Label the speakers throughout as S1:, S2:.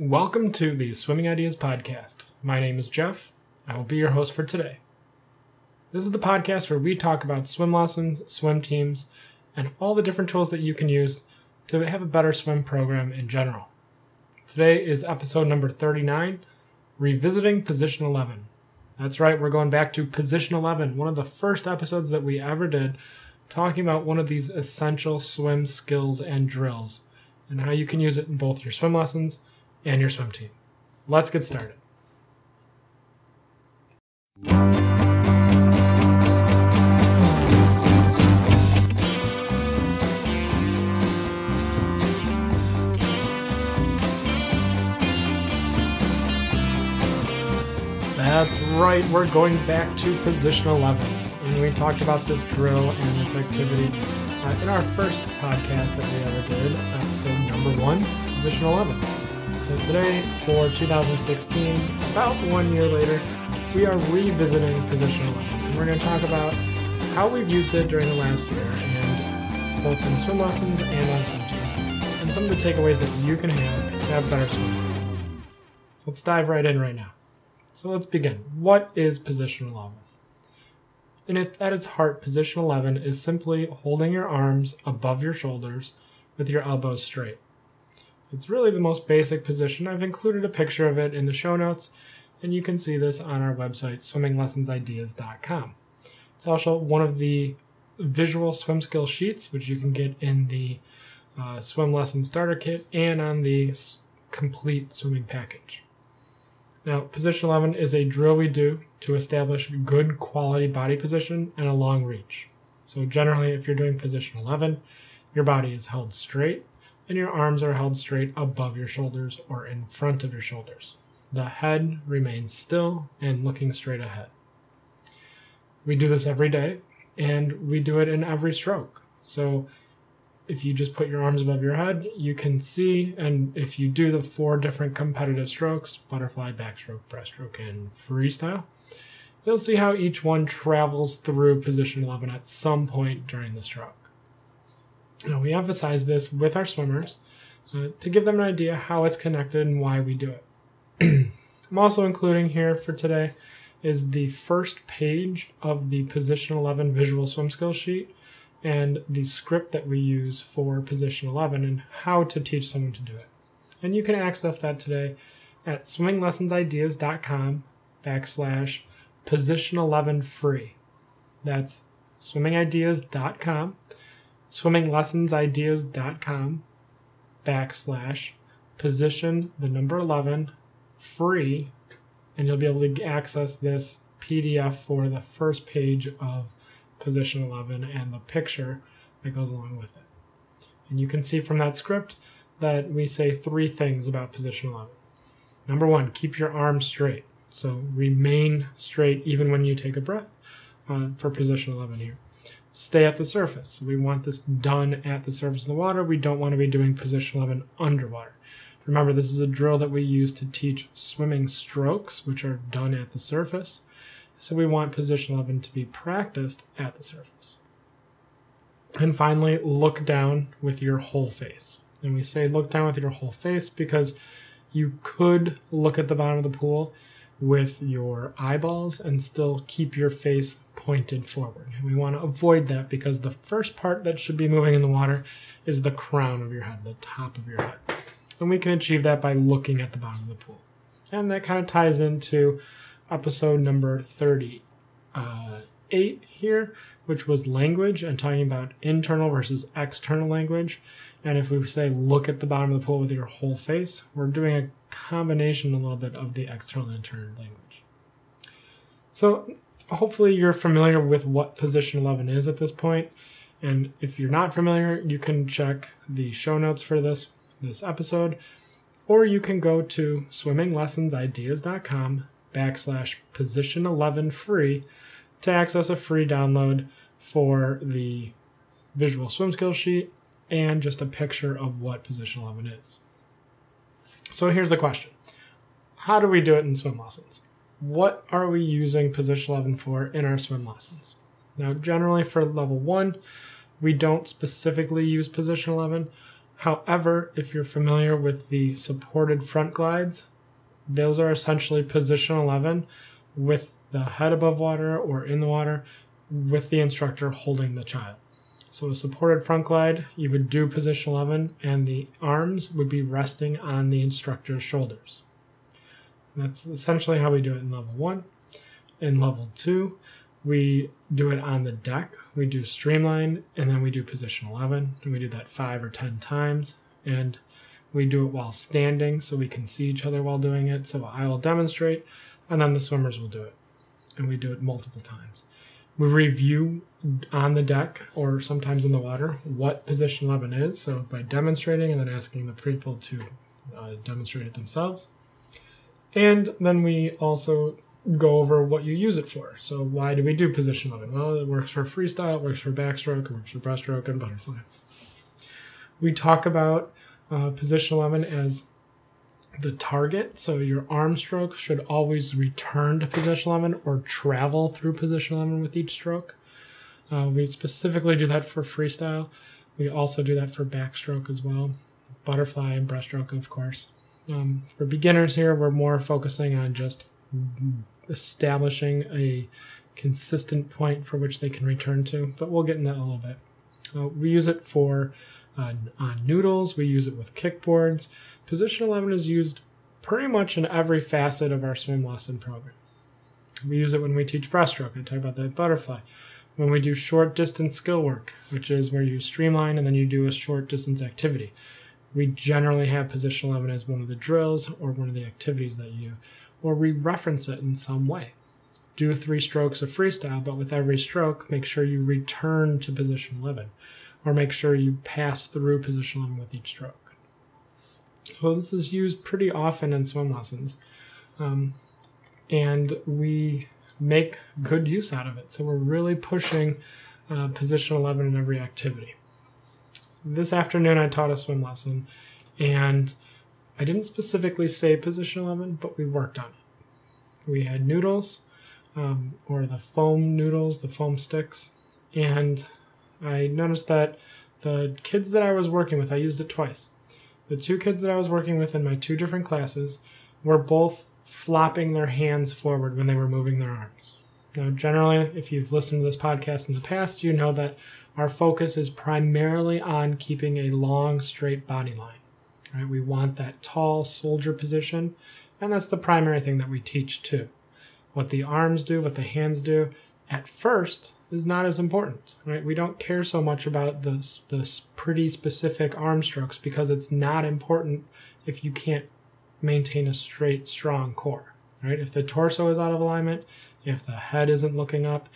S1: Welcome to the Swimming Ideas Podcast. My name is Jeff. I will be your host for today. This is the podcast where we talk about swim lessons, swim teams, and all the different tools that you can use to have a better swim program in general. Today is episode number 39 Revisiting Position 11. That's right, we're going back to Position 11, one of the first episodes that we ever did, talking about one of these essential swim skills and drills and how you can use it in both your swim lessons and your swim team. Let's get started. That's right, we're going back to position 11. And we talked about this drill and this activity uh, in our first podcast that we ever did, episode number one, position 11. So today, for 2016, about one year later, we are revisiting position 11. And we're going to talk about how we've used it during the last year, and both in swim lessons and on swim team, and some of the takeaways that you can have to have better swim lessons. Let's dive right in right now. So let's begin. What is position 11? And it, at its heart, position 11 is simply holding your arms above your shoulders with your elbows straight. It's really the most basic position. I've included a picture of it in the show notes, and you can see this on our website, swimminglessonsideas.com. It's also one of the visual swim skill sheets, which you can get in the uh, swim lesson starter kit and on the s- complete swimming package. Now, position 11 is a drill we do to establish good quality body position and a long reach. So, generally, if you're doing position 11, your body is held straight and your arms are held straight above your shoulders or in front of your shoulders. The head remains still and looking straight ahead. We do this every day and we do it in every stroke. So if you just put your arms above your head, you can see, and if you do the four different competitive strokes butterfly, backstroke, breaststroke, and freestyle you'll see how each one travels through position 11 at some point during the stroke. We emphasize this with our swimmers uh, to give them an idea how it's connected and why we do it. I'm also including here for today is the first page of the position 11 visual swim skill sheet and the script that we use for position 11 and how to teach someone to do it. And you can access that today at swimminglessonsideas.com backslash position 11 free. That's swimmingideas.com, swimminglessonsideas.com backslash position the number 11 free, and you'll be able to access this PDF for the first page of position 11 and the picture that goes along with it. And you can see from that script that we say three things about position 11. Number one, keep your arms straight. So remain straight even when you take a breath uh, for position 11 here. Stay at the surface. We want this done at the surface of the water. We don't want to be doing position 11 underwater. Remember, this is a drill that we use to teach swimming strokes, which are done at the surface. So we want position 11 to be practiced at the surface. And finally, look down with your whole face. And we say look down with your whole face because you could look at the bottom of the pool with your eyeballs and still keep your face pointed forward. And we want to avoid that because the first part that should be moving in the water is the crown of your head, the top of your head. And we can achieve that by looking at the bottom of the pool. And that kind of ties into episode number 30. uh, here, which was language and talking about internal versus external language. And if we say look at the bottom of the pool with your whole face, we're doing a combination a little bit of the external and internal language. So hopefully you're familiar with what position 11 is at this point. And if you're not familiar, you can check the show notes for this this episode, or you can go to swimminglessonsideas.com backslash position 11 free to access a free download for the visual swim skill sheet and just a picture of what position 11 is. So here's the question How do we do it in swim lessons? What are we using position 11 for in our swim lessons? Now, generally for level one, we don't specifically use position 11. However, if you're familiar with the supported front glides, those are essentially position 11 with the head above water or in the water with the instructor holding the child. So a supported front glide, you would do position 11 and the arms would be resting on the instructor's shoulders. And that's essentially how we do it in level 1. In level 2, we do it on the deck. We do streamline and then we do position 11 and we do that 5 or 10 times and we do it while standing so we can see each other while doing it. So I will demonstrate and then the swimmers will do it. And we do it multiple times. We review on the deck or sometimes in the water what position 11 is. So by demonstrating and then asking the people to uh, demonstrate it themselves. And then we also go over what you use it for. So why do we do position 11? Well, it works for freestyle, it works for backstroke, it works for breaststroke, and butterfly. We talk about uh, position 11 as the target. So your arm stroke should always return to position 11 or travel through position 11 with each stroke. Uh, we specifically do that for freestyle. We also do that for backstroke as well, butterfly and breaststroke, of course. Um, for beginners here, we're more focusing on just establishing a consistent point for which they can return to, but we'll get into that a little bit. Uh, we use it for uh, on noodles, we use it with kickboards. Position 11 is used pretty much in every facet of our swim lesson program. We use it when we teach breaststroke. I talk about that butterfly. When we do short distance skill work, which is where you streamline and then you do a short distance activity. We generally have position 11 as one of the drills or one of the activities that you do or we reference it in some way. Do three strokes of freestyle, but with every stroke, make sure you return to position 11, or make sure you pass through position 11 with each stroke. So this is used pretty often in swim lessons, um, and we make good use out of it. So we're really pushing uh, position 11 in every activity. This afternoon, I taught a swim lesson, and I didn't specifically say position 11, but we worked on it. We had noodles, um, or the foam noodles, the foam sticks, and I noticed that the kids that I was working with, I used it twice. The two kids that I was working with in my two different classes were both flopping their hands forward when they were moving their arms. Now, generally, if you've listened to this podcast in the past, you know that our focus is primarily on keeping a long, straight body line. Right? We want that tall soldier position, and that's the primary thing that we teach too. What the arms do, what the hands do, at first is not as important. Right? We don't care so much about this this pretty specific arm strokes because it's not important if you can't maintain a straight, strong core. Right? If the torso is out of alignment, if the head isn't looking up,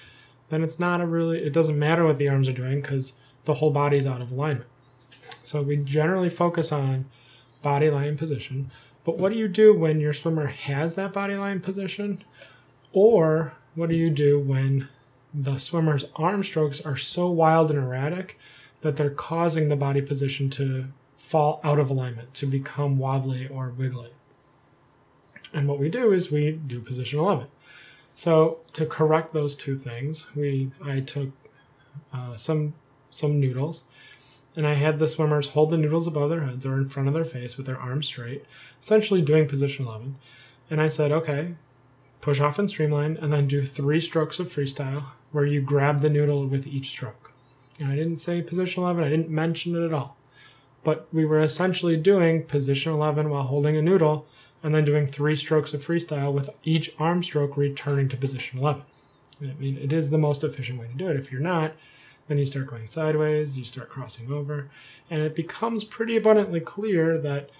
S1: then it's not a really it doesn't matter what the arms are doing because the whole body's out of alignment. So we generally focus on body line position. But what do you do when your swimmer has that body line position? Or what do you do when the swimmer's arm strokes are so wild and erratic that they're causing the body position to fall out of alignment, to become wobbly or wiggly? And what we do is we do position 11. So to correct those two things, we I took uh, some some noodles and I had the swimmers hold the noodles above their heads or in front of their face with their arms straight, essentially doing position 11. And I said, okay, push off and streamline, and then do three strokes of freestyle where you grab the noodle with each stroke. And I didn't say position 11, I didn't mention it at all. But we were essentially doing position 11 while holding a noodle and then doing three strokes of freestyle with each arm stroke returning to position 11. I mean, it is the most efficient way to do it. If you're not, then you start going sideways, you start crossing over, and it becomes pretty abundantly clear that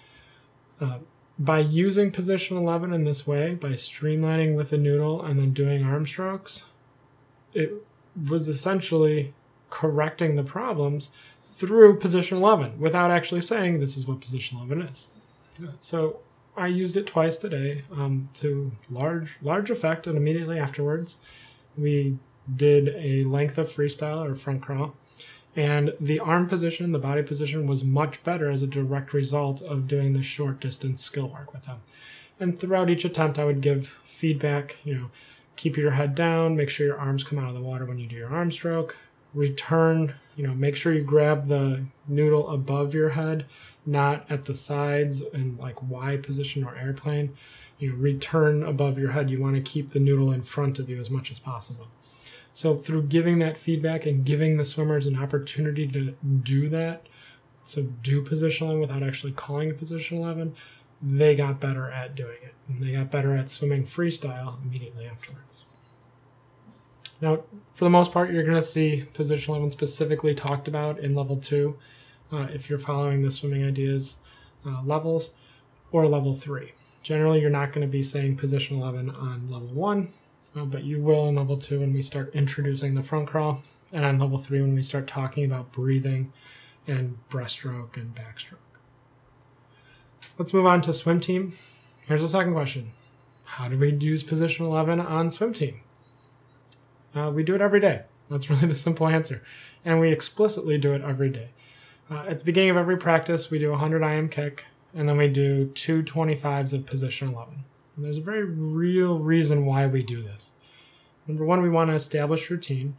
S1: uh, by using position 11 in this way, by streamlining with the noodle and then doing arm strokes, it was essentially correcting the problems through position 11 without actually saying this is what position 11 is. So I used it twice today um, to large large effect, and immediately afterwards, we did a length of freestyle or front crawl. And the arm position, the body position was much better as a direct result of doing the short distance skill work with them. And throughout each attempt, I would give feedback, you know, keep your head down, make sure your arms come out of the water when you do your arm stroke, return, you know, make sure you grab the noodle above your head, not at the sides in like Y position or airplane. You know, return above your head. You want to keep the noodle in front of you as much as possible. So through giving that feedback and giving the swimmers an opportunity to do that, so do position 11 without actually calling a position 11, they got better at doing it. And they got better at swimming freestyle immediately afterwards. Now, for the most part, you're going to see position 11 specifically talked about in level 2 uh, if you're following the swimming ideas uh, levels or level 3. Generally, you're not going to be saying position 11 on level 1, uh, but you will in level 2 when we start introducing the front crawl, and on level 3 when we start talking about breathing and breaststroke and backstroke. Let's move on to swim team. Here's the second question How do we use position 11 on swim team? Uh, we do it every day. That's really the simple answer. And we explicitly do it every day. Uh, at the beginning of every practice, we do a 100 IM kick, and then we do two 25s of position 11. And there's a very real reason why we do this. Number one, we want to establish routine.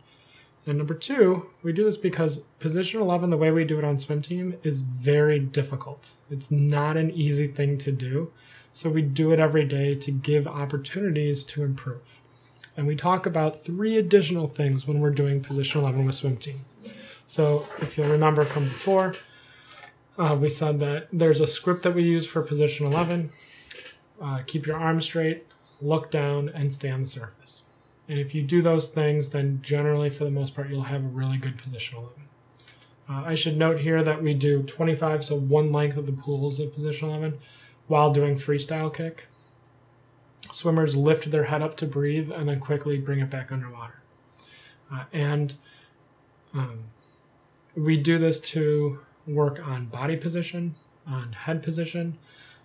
S1: And number two, we do this because position 11, the way we do it on swim team, is very difficult. It's not an easy thing to do. So we do it every day to give opportunities to improve. And we talk about three additional things when we're doing position 11 with swim team. So if you'll remember from before, uh, we said that there's a script that we use for position 11. Uh, keep your arms straight, look down, and stay on the surface. And if you do those things, then generally, for the most part, you'll have a really good position 11. Uh, I should note here that we do 25, so one length of the pools of position 11, while doing freestyle kick. Swimmers lift their head up to breathe and then quickly bring it back underwater. Uh, and um, we do this to work on body position, on head position,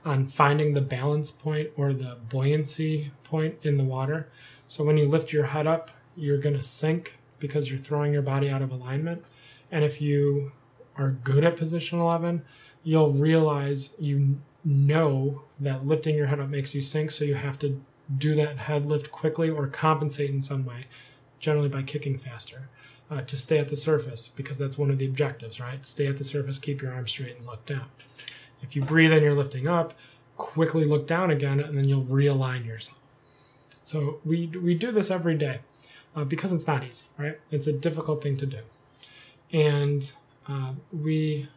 S1: on finding the balance point or the buoyancy point in the water. So when you lift your head up, you're going to sink because you're throwing your body out of alignment. And if you are good at position 11, you'll realize you know that lifting your head up makes you sink, so you have to do that head lift quickly or compensate in some way, generally by kicking faster, uh, to stay at the surface because that's one of the objectives, right? Stay at the surface, keep your arms straight, and look down. If you breathe and you're lifting up, quickly look down again, and then you'll realign yourself. So we we do this every day uh, because it's not easy, right? It's a difficult thing to do, and uh, we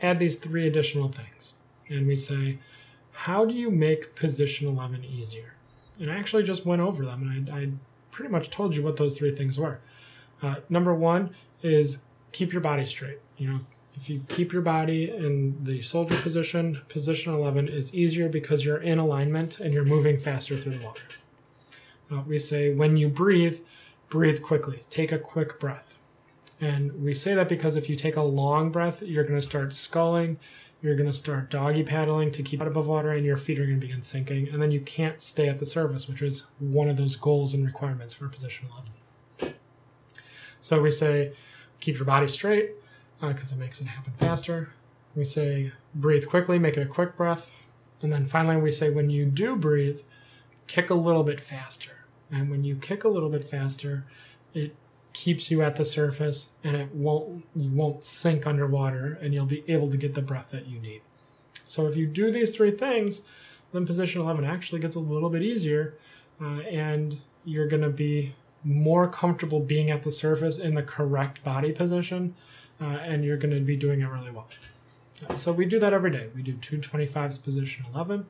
S1: add these three additional things, and we say, how do you make position 11 easier? And I actually just went over them, and I, I pretty much told you what those three things were. Uh, number one is keep your body straight. You know, if you keep your body in the soldier position, position 11 is easier because you're in alignment and you're moving faster through the water. Uh, we say when you breathe, breathe quickly. Take a quick breath. And we say that because if you take a long breath, you're going to start sculling, you're going to start doggy paddling to keep out above water, and your feet are going to begin sinking. And then you can't stay at the surface, which is one of those goals and requirements for position 11. So we say keep your body straight because uh, it makes it happen faster. We say breathe quickly, make it a quick breath. And then finally, we say when you do breathe, kick a little bit faster. And when you kick a little bit faster, it keeps you at the surface and it won't you won't sink underwater and you'll be able to get the breath that you need. So if you do these three things, then position 11 actually gets a little bit easier uh, and you're going to be more comfortable being at the surface in the correct body position uh, and you're going to be doing it really well. Uh, so we do that every day. We do 225s position 11.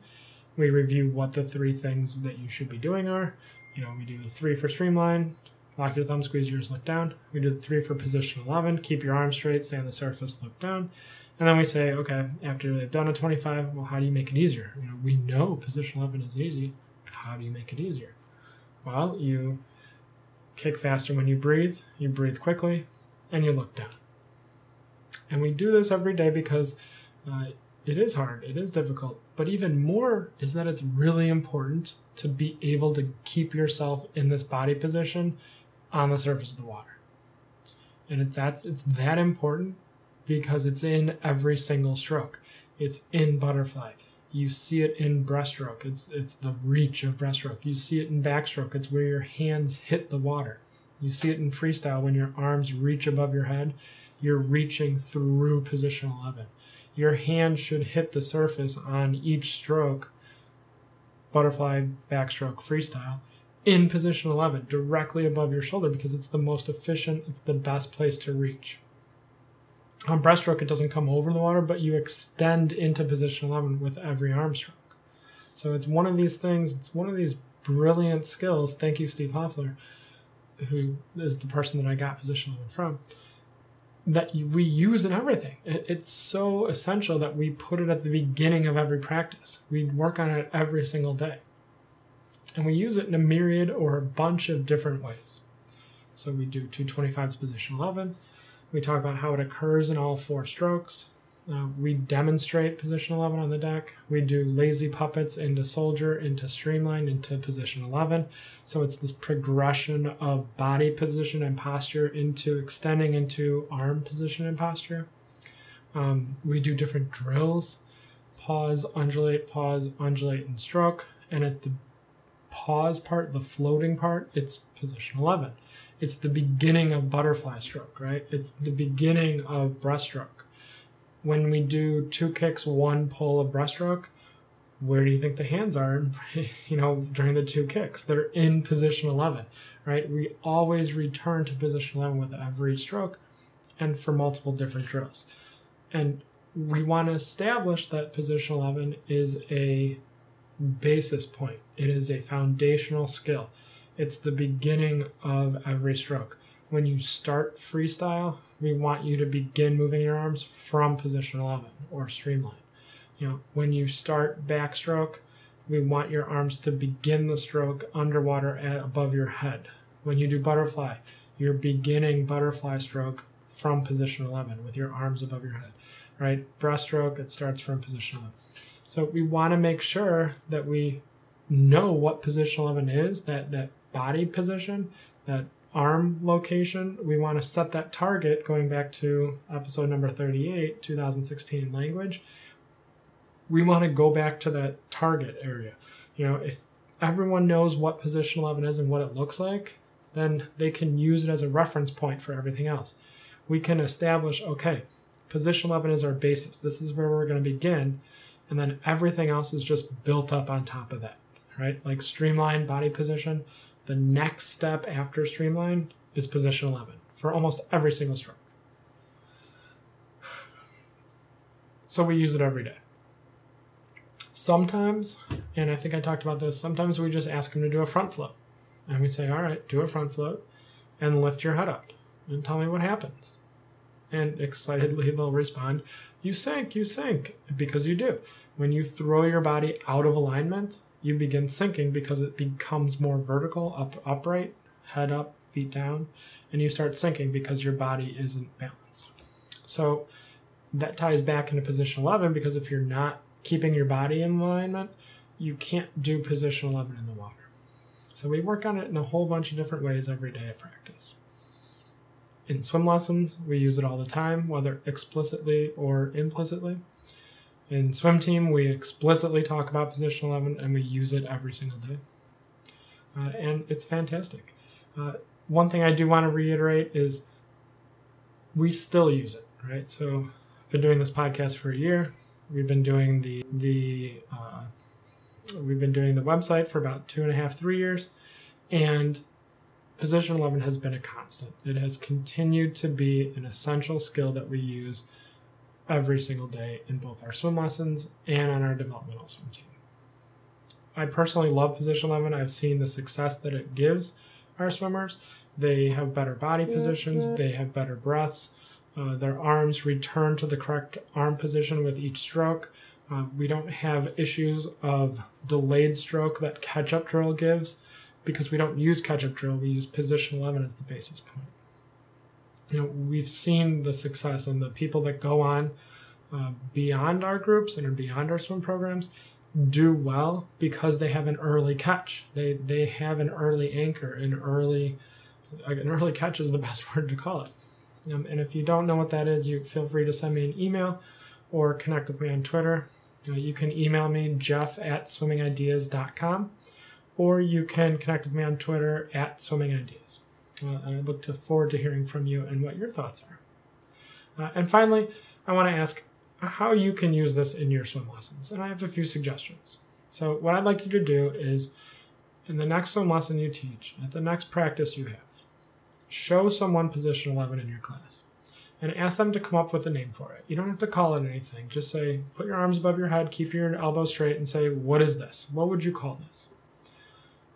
S1: We review what the three things that you should be doing are. You know, we do three for streamline, lock your thumb, squeeze yours, look down. We do three for position 11, keep your arms straight, stay on the surface, look down. And then we say, okay, after they've done a 25, well, how do you make it easier? You know, we know position 11 is easy. How do you make it easier? Well, you kick faster when you breathe, you breathe quickly, and you look down. And we do this every day because uh, it is hard, it is difficult, but even more is that it's really important to be able to keep yourself in this body position on the surface of the water. And it, that's it's that important because it's in every single stroke. It's in butterfly. You see it in breaststroke. It's it's the reach of breaststroke. You see it in backstroke. It's where your hands hit the water. You see it in freestyle when your arms reach above your head, you're reaching through position 11. Your hand should hit the surface on each stroke, butterfly, backstroke, freestyle, in position 11, directly above your shoulder because it's the most efficient, it's the best place to reach. On breaststroke, it doesn't come over the water, but you extend into position 11 with every arm stroke. So it's one of these things, it's one of these brilliant skills. Thank you, Steve Hoffler, who is the person that I got position 11 from, that we use in everything. It's so essential that we put it at the beginning of every practice. We work on it every single day. And we use it in a myriad or a bunch of different ways. So we do 225's position 11. We talk about how it occurs in all four strokes. Uh, we demonstrate position 11 on the deck. We do lazy puppets into soldier, into streamline, into position 11. So it's this progression of body position and posture into extending into arm position and posture. Um, we do different drills pause, undulate, pause, undulate, and stroke. And at the pause part, the floating part, it's position 11. It's the beginning of butterfly stroke, right? It's the beginning of breaststroke. When we do two kicks, one pull of breaststroke, where do you think the hands are, you know, during the two kicks? They're in position 11, right? We always return to position 11 with every stroke and for multiple different drills. And we want to establish that position 11 is a basis point. It is a foundational skill. It's the beginning of every stroke. When you start freestyle, we want you to begin moving your arms from position 11 or streamline. You know, when you start backstroke, we want your arms to begin the stroke underwater at above your head. When you do butterfly, you're beginning butterfly stroke from position 11 with your arms above your head, right? Breaststroke, it starts from position 11. So we want to make sure that we know what position 11 is, that, that body position, that arm location. We want to set that target going back to episode number 38, 2016 language. We want to go back to that target area. You know, if everyone knows what position 11 is and what it looks like, then they can use it as a reference point for everything else. We can establish, okay, position 11 is our basis. This is where we're going to begin and then everything else is just built up on top of that, right? Like streamline body position. The next step after streamline is position 11 for almost every single stroke. So we use it every day. Sometimes, and I think I talked about this, sometimes we just ask them to do a front float. And we say, all right, do a front float and lift your head up and tell me what happens. And excitedly they'll respond, you sink, you sink, because you do. When you throw your body out of alignment, you begin sinking because it becomes more vertical, up upright, head up, feet down, and you start sinking because your body isn't balanced. So that ties back into position 11 because if you're not keeping your body in alignment, you can't do position 11 in the water. So we work on it in a whole bunch of different ways every day of practice. In swim lessons, we use it all the time, whether explicitly or implicitly. In swim team, we explicitly talk about position 11 and we use it every single day. Uh, and it's fantastic. Uh, one thing I do want to reiterate is we still use it, right? So I've been doing this podcast for a year. We've been doing the the uh, we've been doing the website for about two and a half, three years, and position 11 has been a constant. It has continued to be an essential skill that we use every single day in both our swim lessons and on our developmental swim team. I personally love Position 11. I've seen the success that it gives our swimmers. They have better body positions, they have better breaths. Uh, their arms return to the correct arm position with each stroke. Uh, we don't have issues of delayed stroke that catch up drill gives because we don't use catch up drill, we use position 11 as the basis point you know we've seen the success and the people that go on uh, beyond our groups and are beyond our swim programs do well because they have an early catch. They they have an early anchor, an early an early catch is the best word to call it. Um, and if you don't know what that is, you feel free to send me an email or connect with me on Twitter. Uh, you can email me jeff at swimmingideas.com or you can connect with me on Twitter at swimmingideas. Uh, and I look to forward to hearing from you and what your thoughts are. Uh, and finally, I want to ask how you can use this in your swim lessons. And I have a few suggestions. So, what I'd like you to do is in the next swim lesson you teach, at the next practice you have, show someone position 11 in your class and ask them to come up with a name for it. You don't have to call it anything. Just say, put your arms above your head, keep your elbows straight, and say, What is this? What would you call this?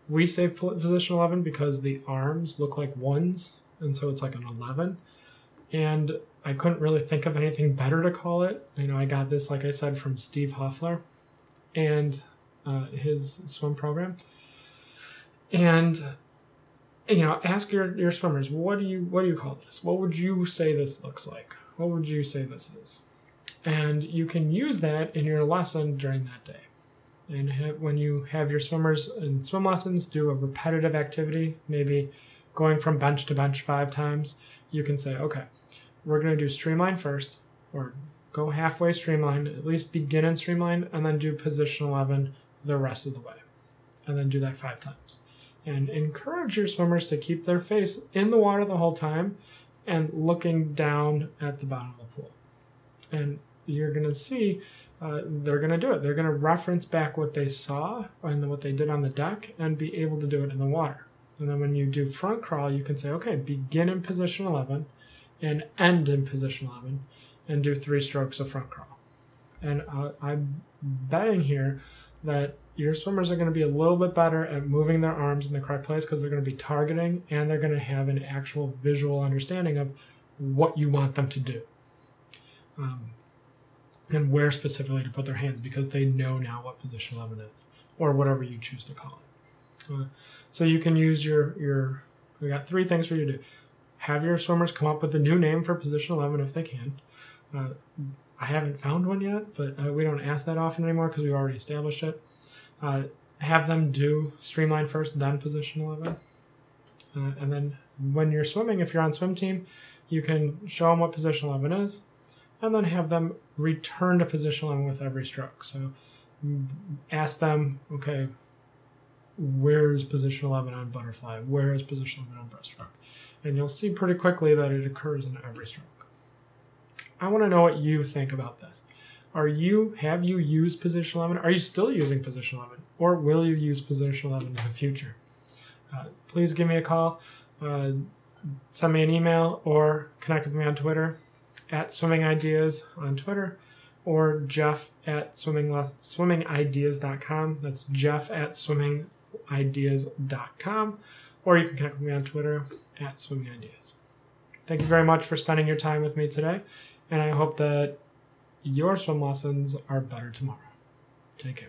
S1: We say position 11 because the arms look like ones, and so it's like an 11. And I couldn't really think of anything better to call it. You know, I got this, like I said, from Steve Hoffler and uh, his swim program. And you know, ask your, your swimmers, what do you what do you call this? What would you say this looks like? What would you say this is? And you can use that in your lesson during that day. And have, when you have your swimmers in swim lessons do a repetitive activity, maybe going from bench to bench five times, you can say, okay, we're going to do streamline first, or go halfway streamline, at least begin in streamline, and then do position 11 the rest of the way. And then do that five times and encourage your swimmers to keep their face in the water the whole time and looking down at the bottom of the pool. And you're going to see uh, they're going to do it. They're going to reference back what they saw and what they did on the deck and be able to do it in the water. And then when you do front crawl, you can say, okay, begin in position 11 and end in position 11 and do three strokes of front crawl. And uh, I'm betting here that your swimmers are going to be a little bit better at moving their arms in the correct place because they're going to be targeting and they're going to have an actual visual understanding of what you want them to do um, and where specifically to put their hands because they know now what position 11 is or whatever you choose to call it. Uh, so you can use your, your, we got three things for you to do. Have your swimmers come up with a new name for position 11 if they can. Uh, I haven't found one yet, but uh, we don't ask that often anymore because we've already established it. Uh, have them do streamline first, then position 11. Uh, and then when you're swimming, if you're on swim team, you can show them what position 11 is, and then have them return to position 11 with every stroke. So ask them, okay, where is position 11 on butterfly? Where is position 11 on breaststroke? And you'll see pretty quickly that it occurs in every stroke. I want to know what you think about this. Are you have you used position 11? Are you still using position 11? Or will you use position 11 in the future? Uh, please give me a call, uh, send me an email, or connect with me on Twitter at Swimming Ideas on Twitter, or Jeff at swimming swimmingideas.com. That's Jeff at swimmingideas.com, or you can connect with me on Twitter at Swimming Ideas. Thank you very much for spending your time with me today, and I hope that your swim lessons are better tomorrow. Take care.